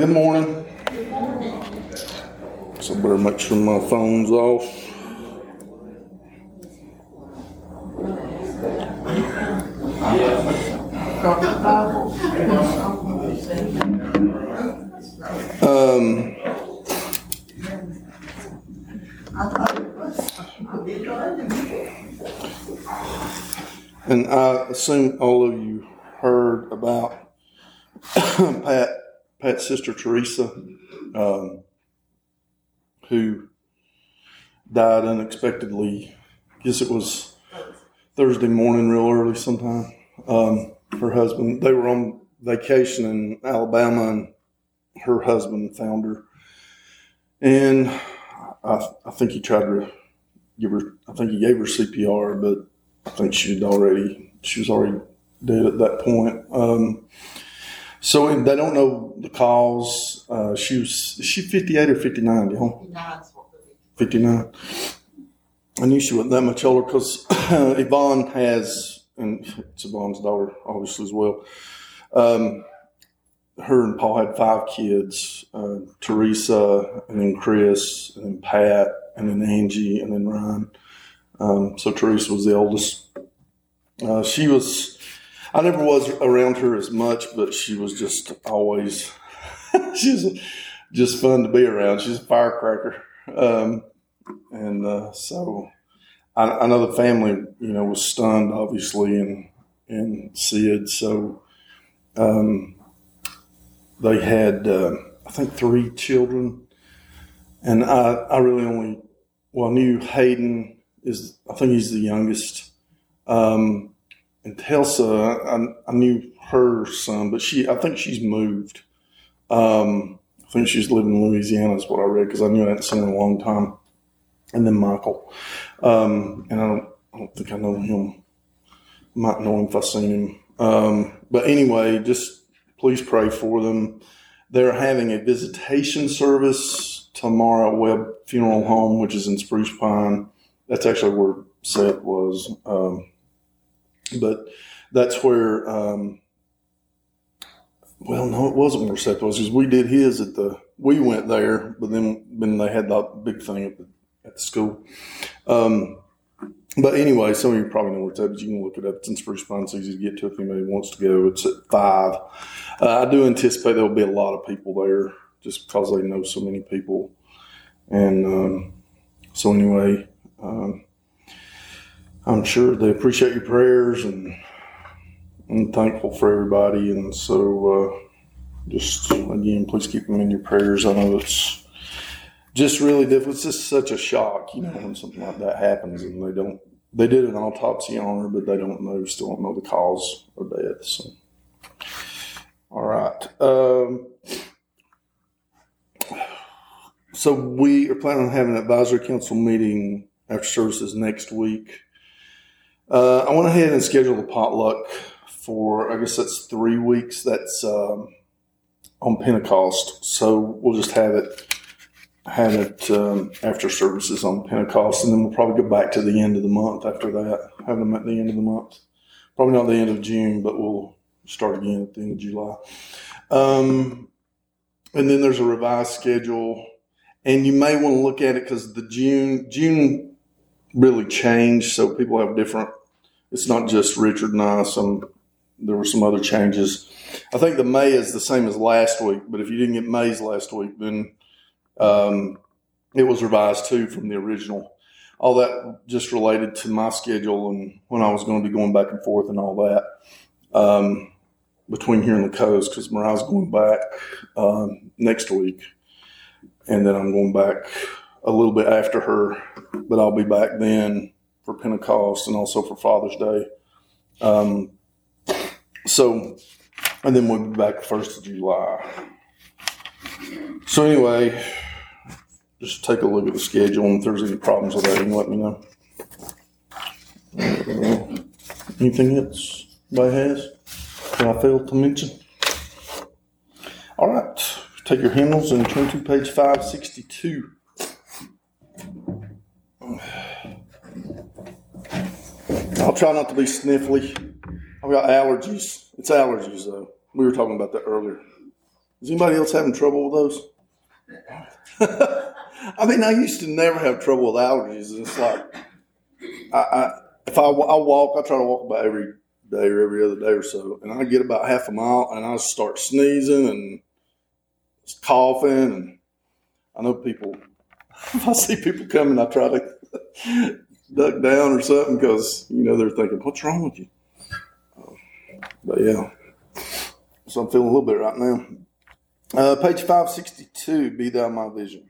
good morning. So better make sure my phone's off. Um, and I assume all of you heard about Pat, Sister Teresa, um, who died unexpectedly. I guess it was Thursday morning, real early sometime. Um, her husband, they were on vacation in Alabama, and her husband found her. And I, I think he tried to give her, I think he gave her CPR, but I think she had already, she was already dead at that point. Um, so they don't know the cause. Uh, she was, she 58 or 59, y'all? Nine's what we- 59. I knew she wasn't that much older because Yvonne has, and it's Yvonne's daughter, obviously, as well. Um, her and Paul had five kids uh, Teresa, and then Chris, and then Pat, and then Angie, and then Ryan. Um, so Teresa was the oldest. Uh, she was, I never was around her as much, but she was just always, she's just fun to be around. She's a firecracker. Um, and uh, so I, I know the family, you know, was stunned, obviously, and and Sid. So um, they had, uh, I think, three children, and I I really only well knew Hayden is I think he's the youngest, um, and Telsa I, I knew her son, but she I think she's moved. Um, I think she's living in Louisiana, is what I read because I knew I hadn't seen her in a long time. And then Michael, um, and I don't, I don't think I know him. Might know him if I seen him. Um, but anyway, just please pray for them. They're having a visitation service tomorrow at Webb Funeral Home, which is in Spruce Pine. That's actually where Seth was. Um, but that's where um, well, no, it wasn't Seth was because we did his at the. We went there, but then when they had that big thing at the at the school. Um, but anyway, some of you probably know where it's at, but you can look it up. It's in Spruce Pine. It's easy to get to if anybody wants to go. It's at five. Uh, I do anticipate there will be a lot of people there just because they know so many people. And um, so anyway, um, I'm sure they appreciate your prayers and I'm thankful for everybody. And so, uh, just again, please keep them in your prayers. I know it's just really difficult. It's just such a shock, you know, when something like that happens and they don't. They did an autopsy on her, but they don't know, still don't know the cause of death. So, all right. Um, so we are planning on having an advisory council meeting after services next week. Uh, I went ahead and scheduled the potluck for I guess that's three weeks. That's um, on Pentecost, so we'll just have it have it um, after services on Pentecost, and then we'll probably go back to the end of the month after that. Have them at the end of the month, probably not the end of June, but we'll start again at the end of July. Um, and then there's a revised schedule, and you may want to look at it because the June June really changed, so people have different. It's not just Richard and I. Some there were some other changes. I think the May is the same as last week, but if you didn't get May's last week, then um, it was revised too from the original. All that just related to my schedule and when I was going to be going back and forth and all that um, between here and the coast because Mariah's going back um, next week, and then I'm going back a little bit after her, but I'll be back then for Pentecost and also for Father's Day. Um, so, and then we'll be back first of July. So anyway, just take a look at the schedule, and if there's any problems with that, you can let me know. Uh, anything else anybody has that I failed to mention? All right, take your handles and turn to page 562. I'll try not to be sniffly. I've got allergies. It's allergies, though. We were talking about that earlier. Is anybody else having trouble with those? I mean, I used to never have trouble with allergies. It's like, I, I if I, I walk, I try to walk about every day or every other day or so, and I get about half a mile and I start sneezing and coughing, and I know people. If I see people coming, I try to duck down or something because you know they're thinking, "What's wrong with you?" Um, but yeah, so I'm feeling a little bit right now. Uh, page five sixty two. Be thou my vision.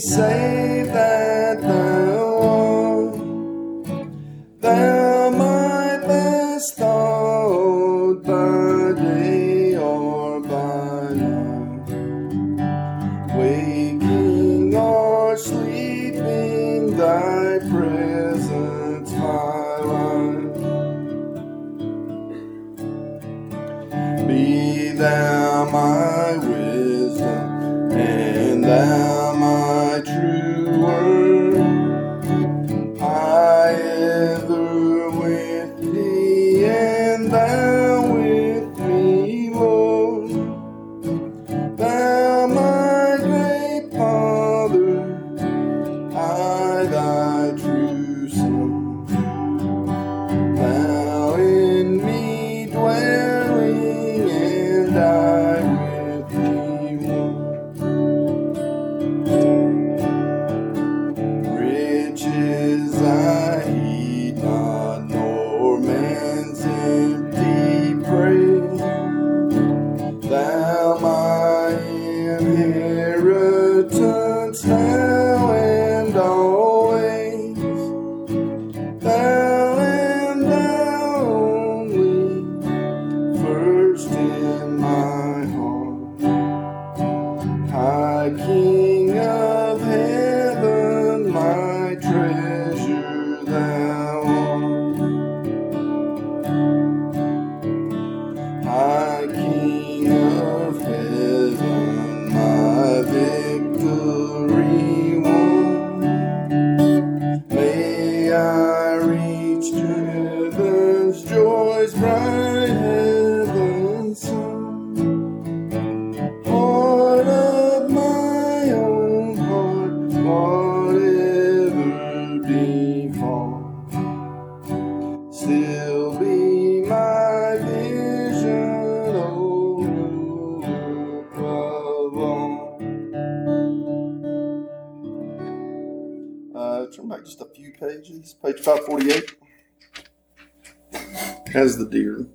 Me, Page 548 has the deer.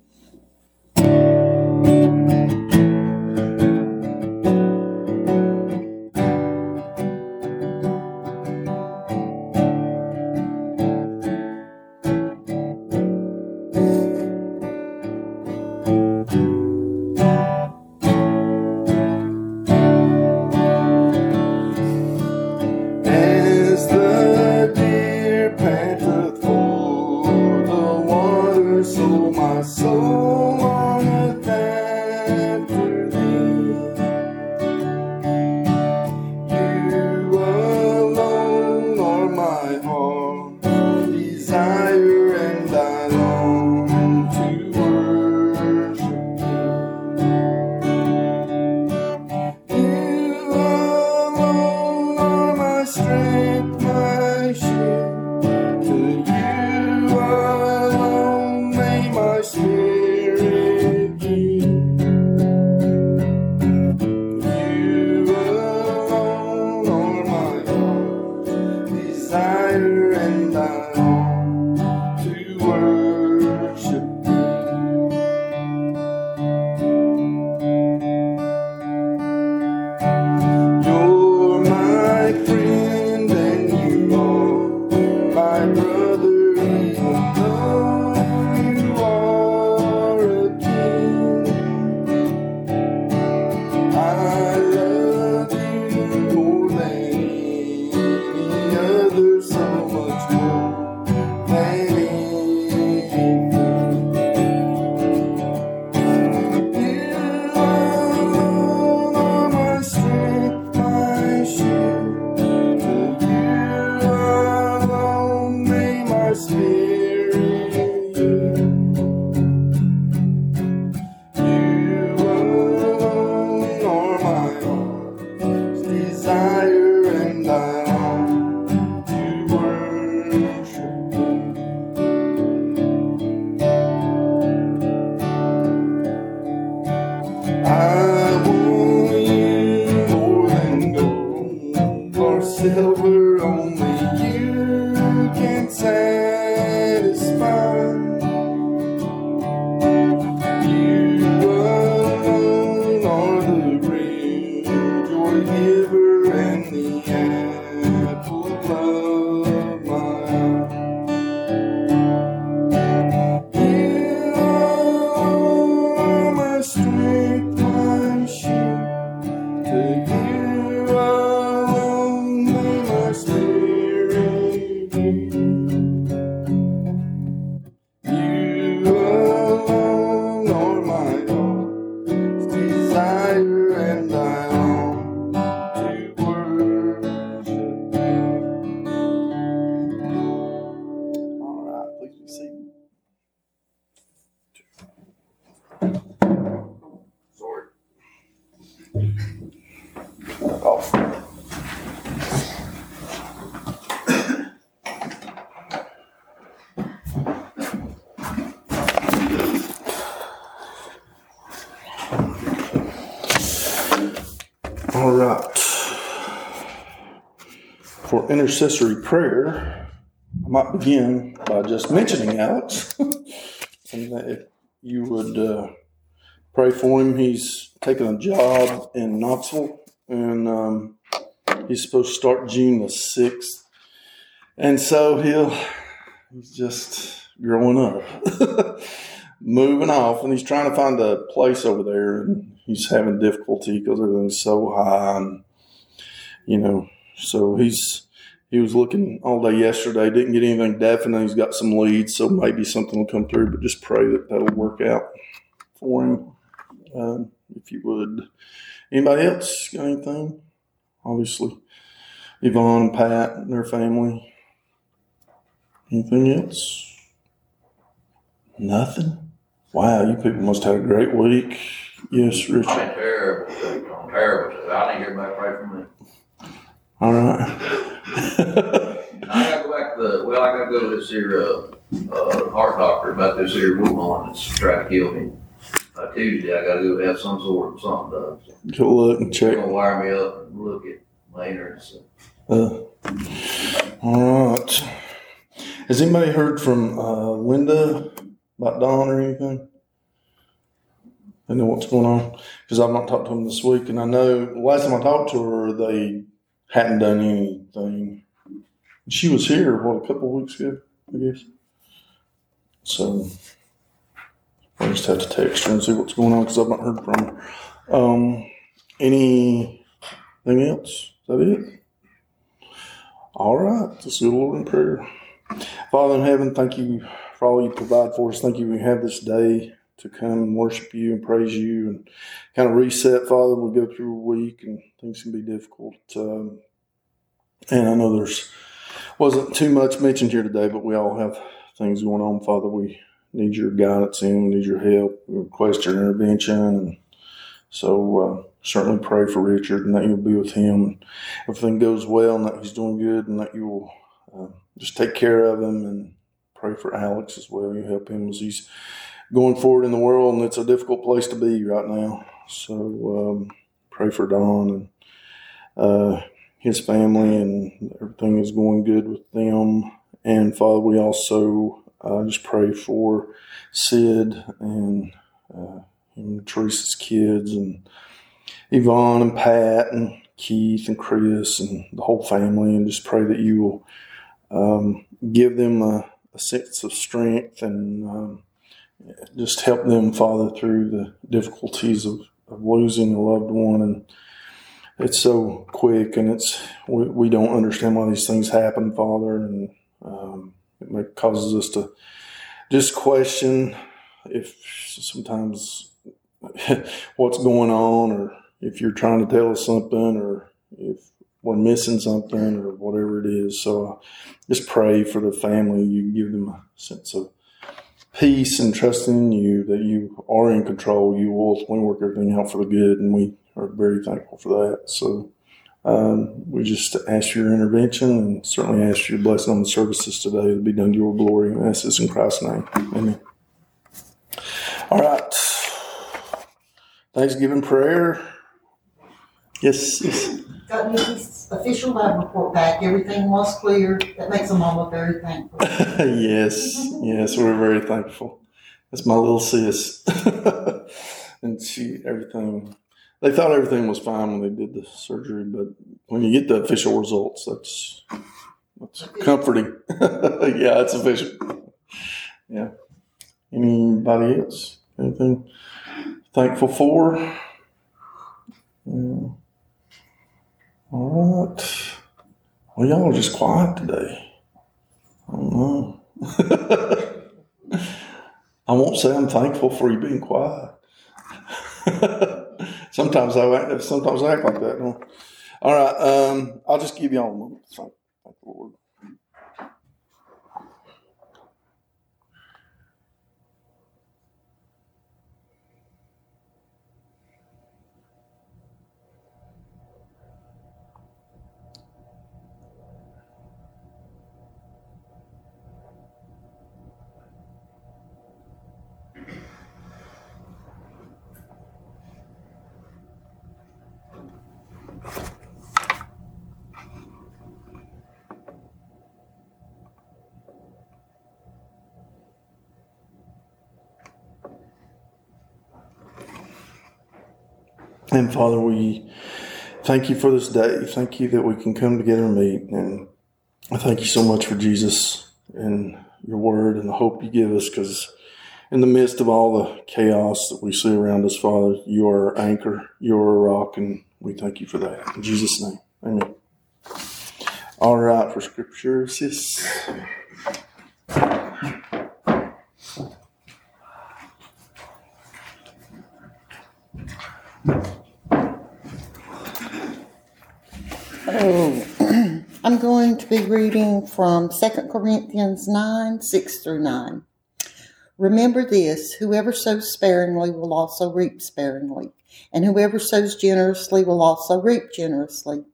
Strength, For intercessory prayer, I might begin by just mentioning Alex. and if you would uh, pray for him, he's taking a job in Knoxville and um, he's supposed to start June the 6th. And so he'll, he's just growing up, moving off, and he's trying to find a place over there. And he's having difficulty because everything's so high. And, you know, so he's he was looking all day yesterday, didn't get anything definite. He's got some leads, so maybe something will come through. But just pray that that'll work out for him, um, if you would. Anybody else got anything? Obviously, Yvonne and Pat and their family. Anything else? Nothing. Wow, you people must have had a great week. Yes, I'm Richard. terrible shape. I'm terrible. I need everybody pray for me. All right. I gotta go back to the, well, I gotta go to this here, uh, uh, heart doctor about this here woman that's trying to kill me. Uh, Tuesday, I gotta go have some sort of something done. So Go look and They're check. gonna wire me up and look at later stuff. Uh, all right. Has anybody heard from uh, Linda about Dawn or anything? They know what's going on because I've not talked to them this week, and I know the last time I talked to her, they hadn't done anything. She was here what a couple weeks ago, I guess. So I just have to text her and see what's going on because I've not heard from her. Um, anything else? Is that it? All right, let's to the Lord in prayer. Father in heaven, thank you for all you provide for us. Thank you we have this day to come and worship you and praise you and kind of reset, Father. We go through a week and things can be difficult. Um, and I know there's wasn't too much mentioned here today, but we all have things going on, Father. We need your guidance and we need your help. We request your intervention. And so uh, certainly pray for Richard and that you'll be with him. And everything goes well and that he's doing good and that you will uh, just take care of him and pray for Alex as well. You help him as he's going forward in the world, and it's a difficult place to be right now. So um, pray for Don and uh, his family, and everything is going good with them. And Father, we also uh, just pray for Sid and uh, and Teresa's kids, and Yvonne and Pat and Keith and Chris and the whole family, and just pray that you will um, give them a, a sense of strength and um, just help them, Father, through the difficulties of, of losing a loved one. And it's so quick, and it's we, we don't understand why these things happen, Father, and um, it causes us to just question if sometimes what's going on, or if you're trying to tell us something, or if we're missing something, or whatever it is. So uh, just pray for the family. You give them a sense of peace and trusting in you that you are in control. You will ultimately work everything out for the good, and we are very thankful for that. So um, we just ask your intervention and certainly ask your blessing on the services today to be done to your glory. And ask this in Christ's name. Amen. All right. Thanksgiving prayer. Yes, yes. Got Nikki's official lab report back. Everything was clear. That makes a mama very thankful. yes, yes, we're very thankful. That's my little sis. and she, everything, they thought everything was fine when they did the surgery, but when you get the official results, that's, that's comforting. yeah, it's official. Yeah. Anybody else? Anything thankful for? Yeah. All right. Well, y'all are just quiet today. I don't know. I won't say I'm thankful for you being quiet. sometimes I act, sometimes I act like that. All right, um, I'll just give y'all a moment. Thank the Lord. And Father, we thank you for this day. Thank you that we can come together and meet. And I thank you so much for Jesus and your word and the hope you give us because in the midst of all the chaos that we see around us, Father, you are our anchor, you are a rock, and we thank you for that. In Jesus' name, amen. All right, for scripture, sis. I'm going to be reading from 2 Corinthians 9 6 through 9. Remember this whoever sows sparingly will also reap sparingly, and whoever sows generously will also reap generously.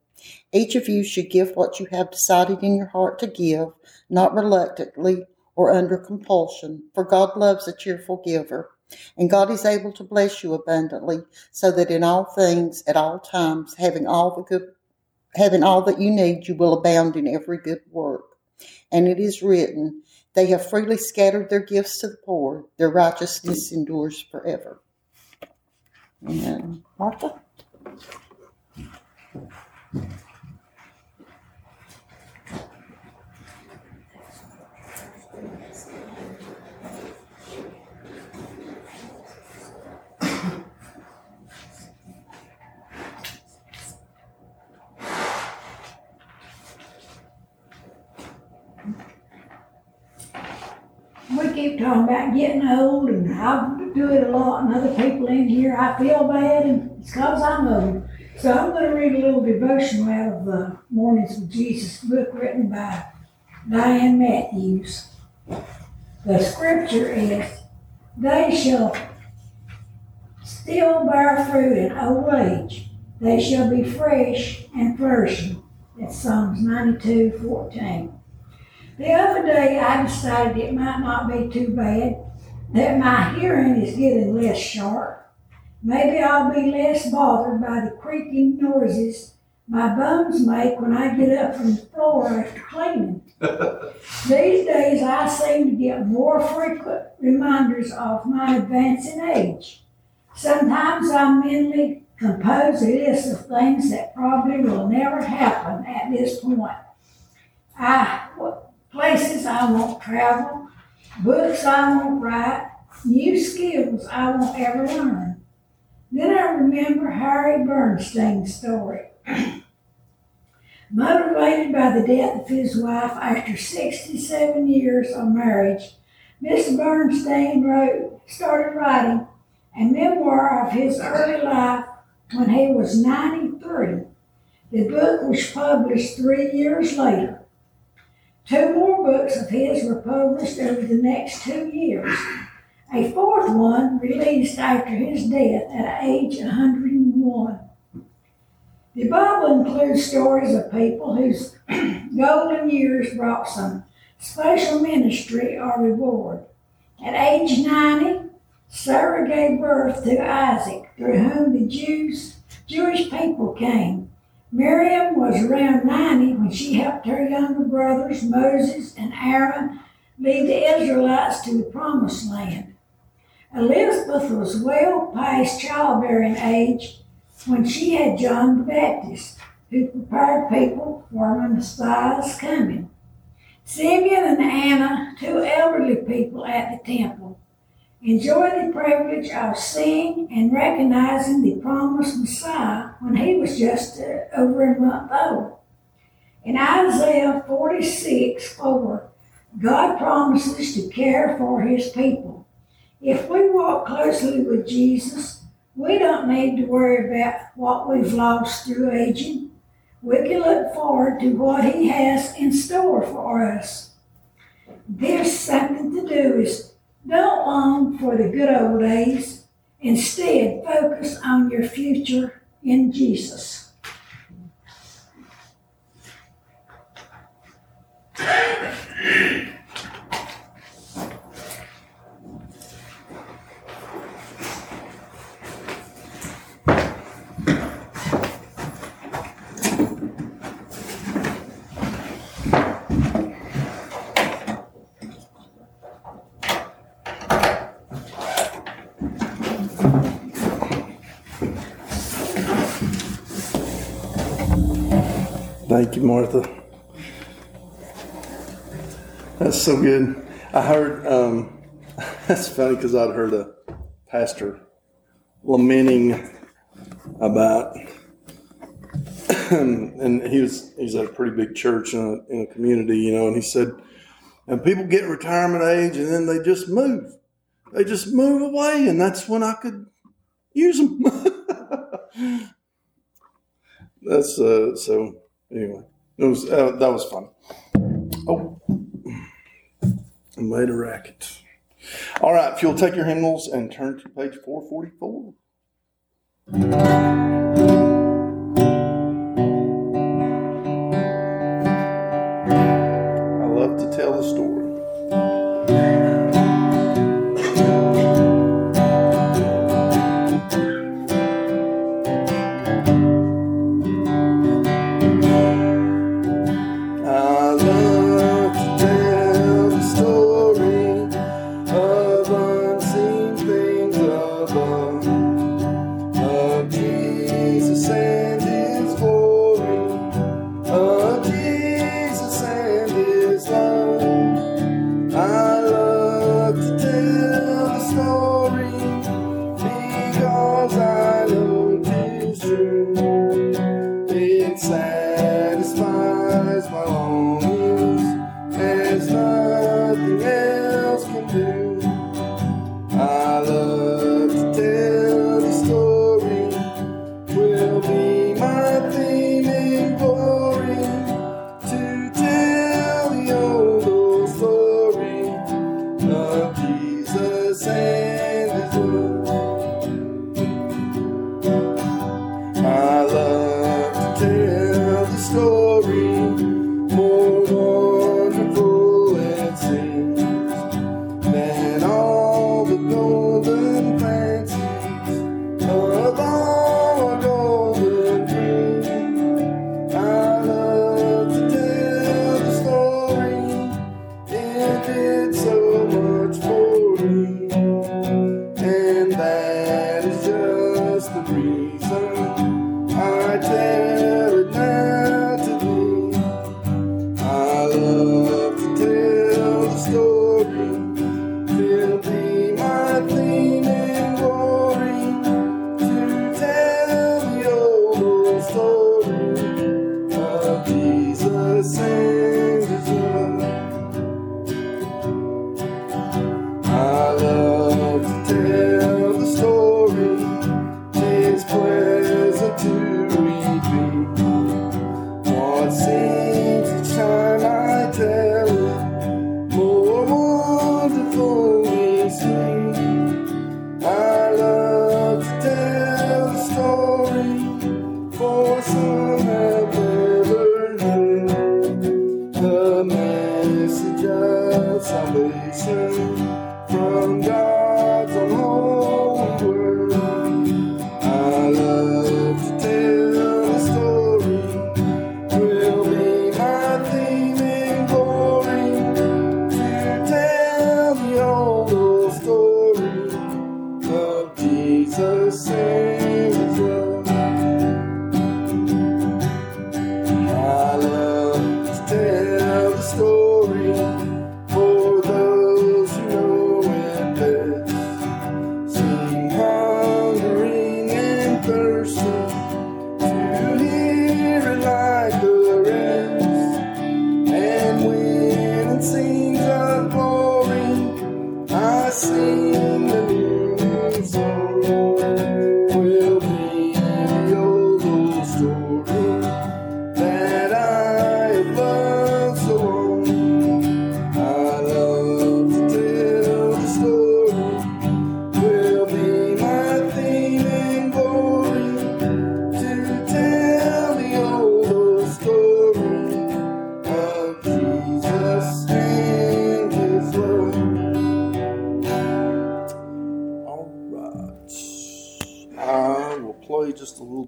Each of you should give what you have decided in your heart to give, not reluctantly or under compulsion, for God loves a cheerful giver. And God is able to bless you abundantly, so that in all things, at all times, having all the good having all that you need, you will abound in every good work. And it is written, They have freely scattered their gifts to the poor, their righteousness endures forever. Amen. Martha? We keep talking about getting old, and I do it a lot, and other people in here, I feel bad, and it's because I'm old. So I'm going to read a little devotional out of the Mornings with Jesus book written by Dianne Matthews. The scripture is, They shall still bear fruit in old age. They shall be fresh and flourishing. That's Psalms 92 14. The other day, I decided it might not be too bad that my hearing is getting less sharp. Maybe I'll be less bothered by the creaking noises my bones make when I get up from the floor after cleaning. These days, I seem to get more frequent reminders of my advancing age. Sometimes I mentally compose a list of things that probably will never happen at this point. I, places I won't travel, books I won't write, new skills I won't ever learn. Then I remember Harry Bernstein's story. Motivated by the death of his wife after 67 years of marriage, Mr. Bernstein wrote, started writing a memoir of his early life when he was 93. The book was published three years later. Two more books of his were published over the next two years. A fourth one released after his death at age 101. The Bible includes stories of people whose golden years brought some special ministry or reward. At age 90, Sarah gave birth to Isaac, through whom the Jews Jewish people came. Miriam was around 90 when she helped her younger brothers, Moses and Aaron, lead the Israelites to the promised land. Elizabeth was well past childbearing age when she had John the Baptist, who prepared people for the Messiah's coming. Simeon and Anna, two elderly people at the temple, enjoyed the privilege of seeing and recognizing the promised Messiah when he was just uh, over a month old. In Isaiah 46 4, God promises to care for his people. If we walk closely with Jesus, we don't need to worry about what we've lost through aging. We can look forward to what he has in store for us. There's something to do is don't long for the good old days. Instead, focus on your future in Jesus. Thank you, Martha. That's so good. I heard, um, that's funny because I'd heard a pastor lamenting about, and he was, he's at a pretty big church in a, in a community, you know, and he said, and people get retirement age and then they just move. They just move away, and that's when I could use them. that's, uh, so anyway, it was uh, that was fun. Oh, made a racket. All right, if you'll take your hymnals and turn to page 444.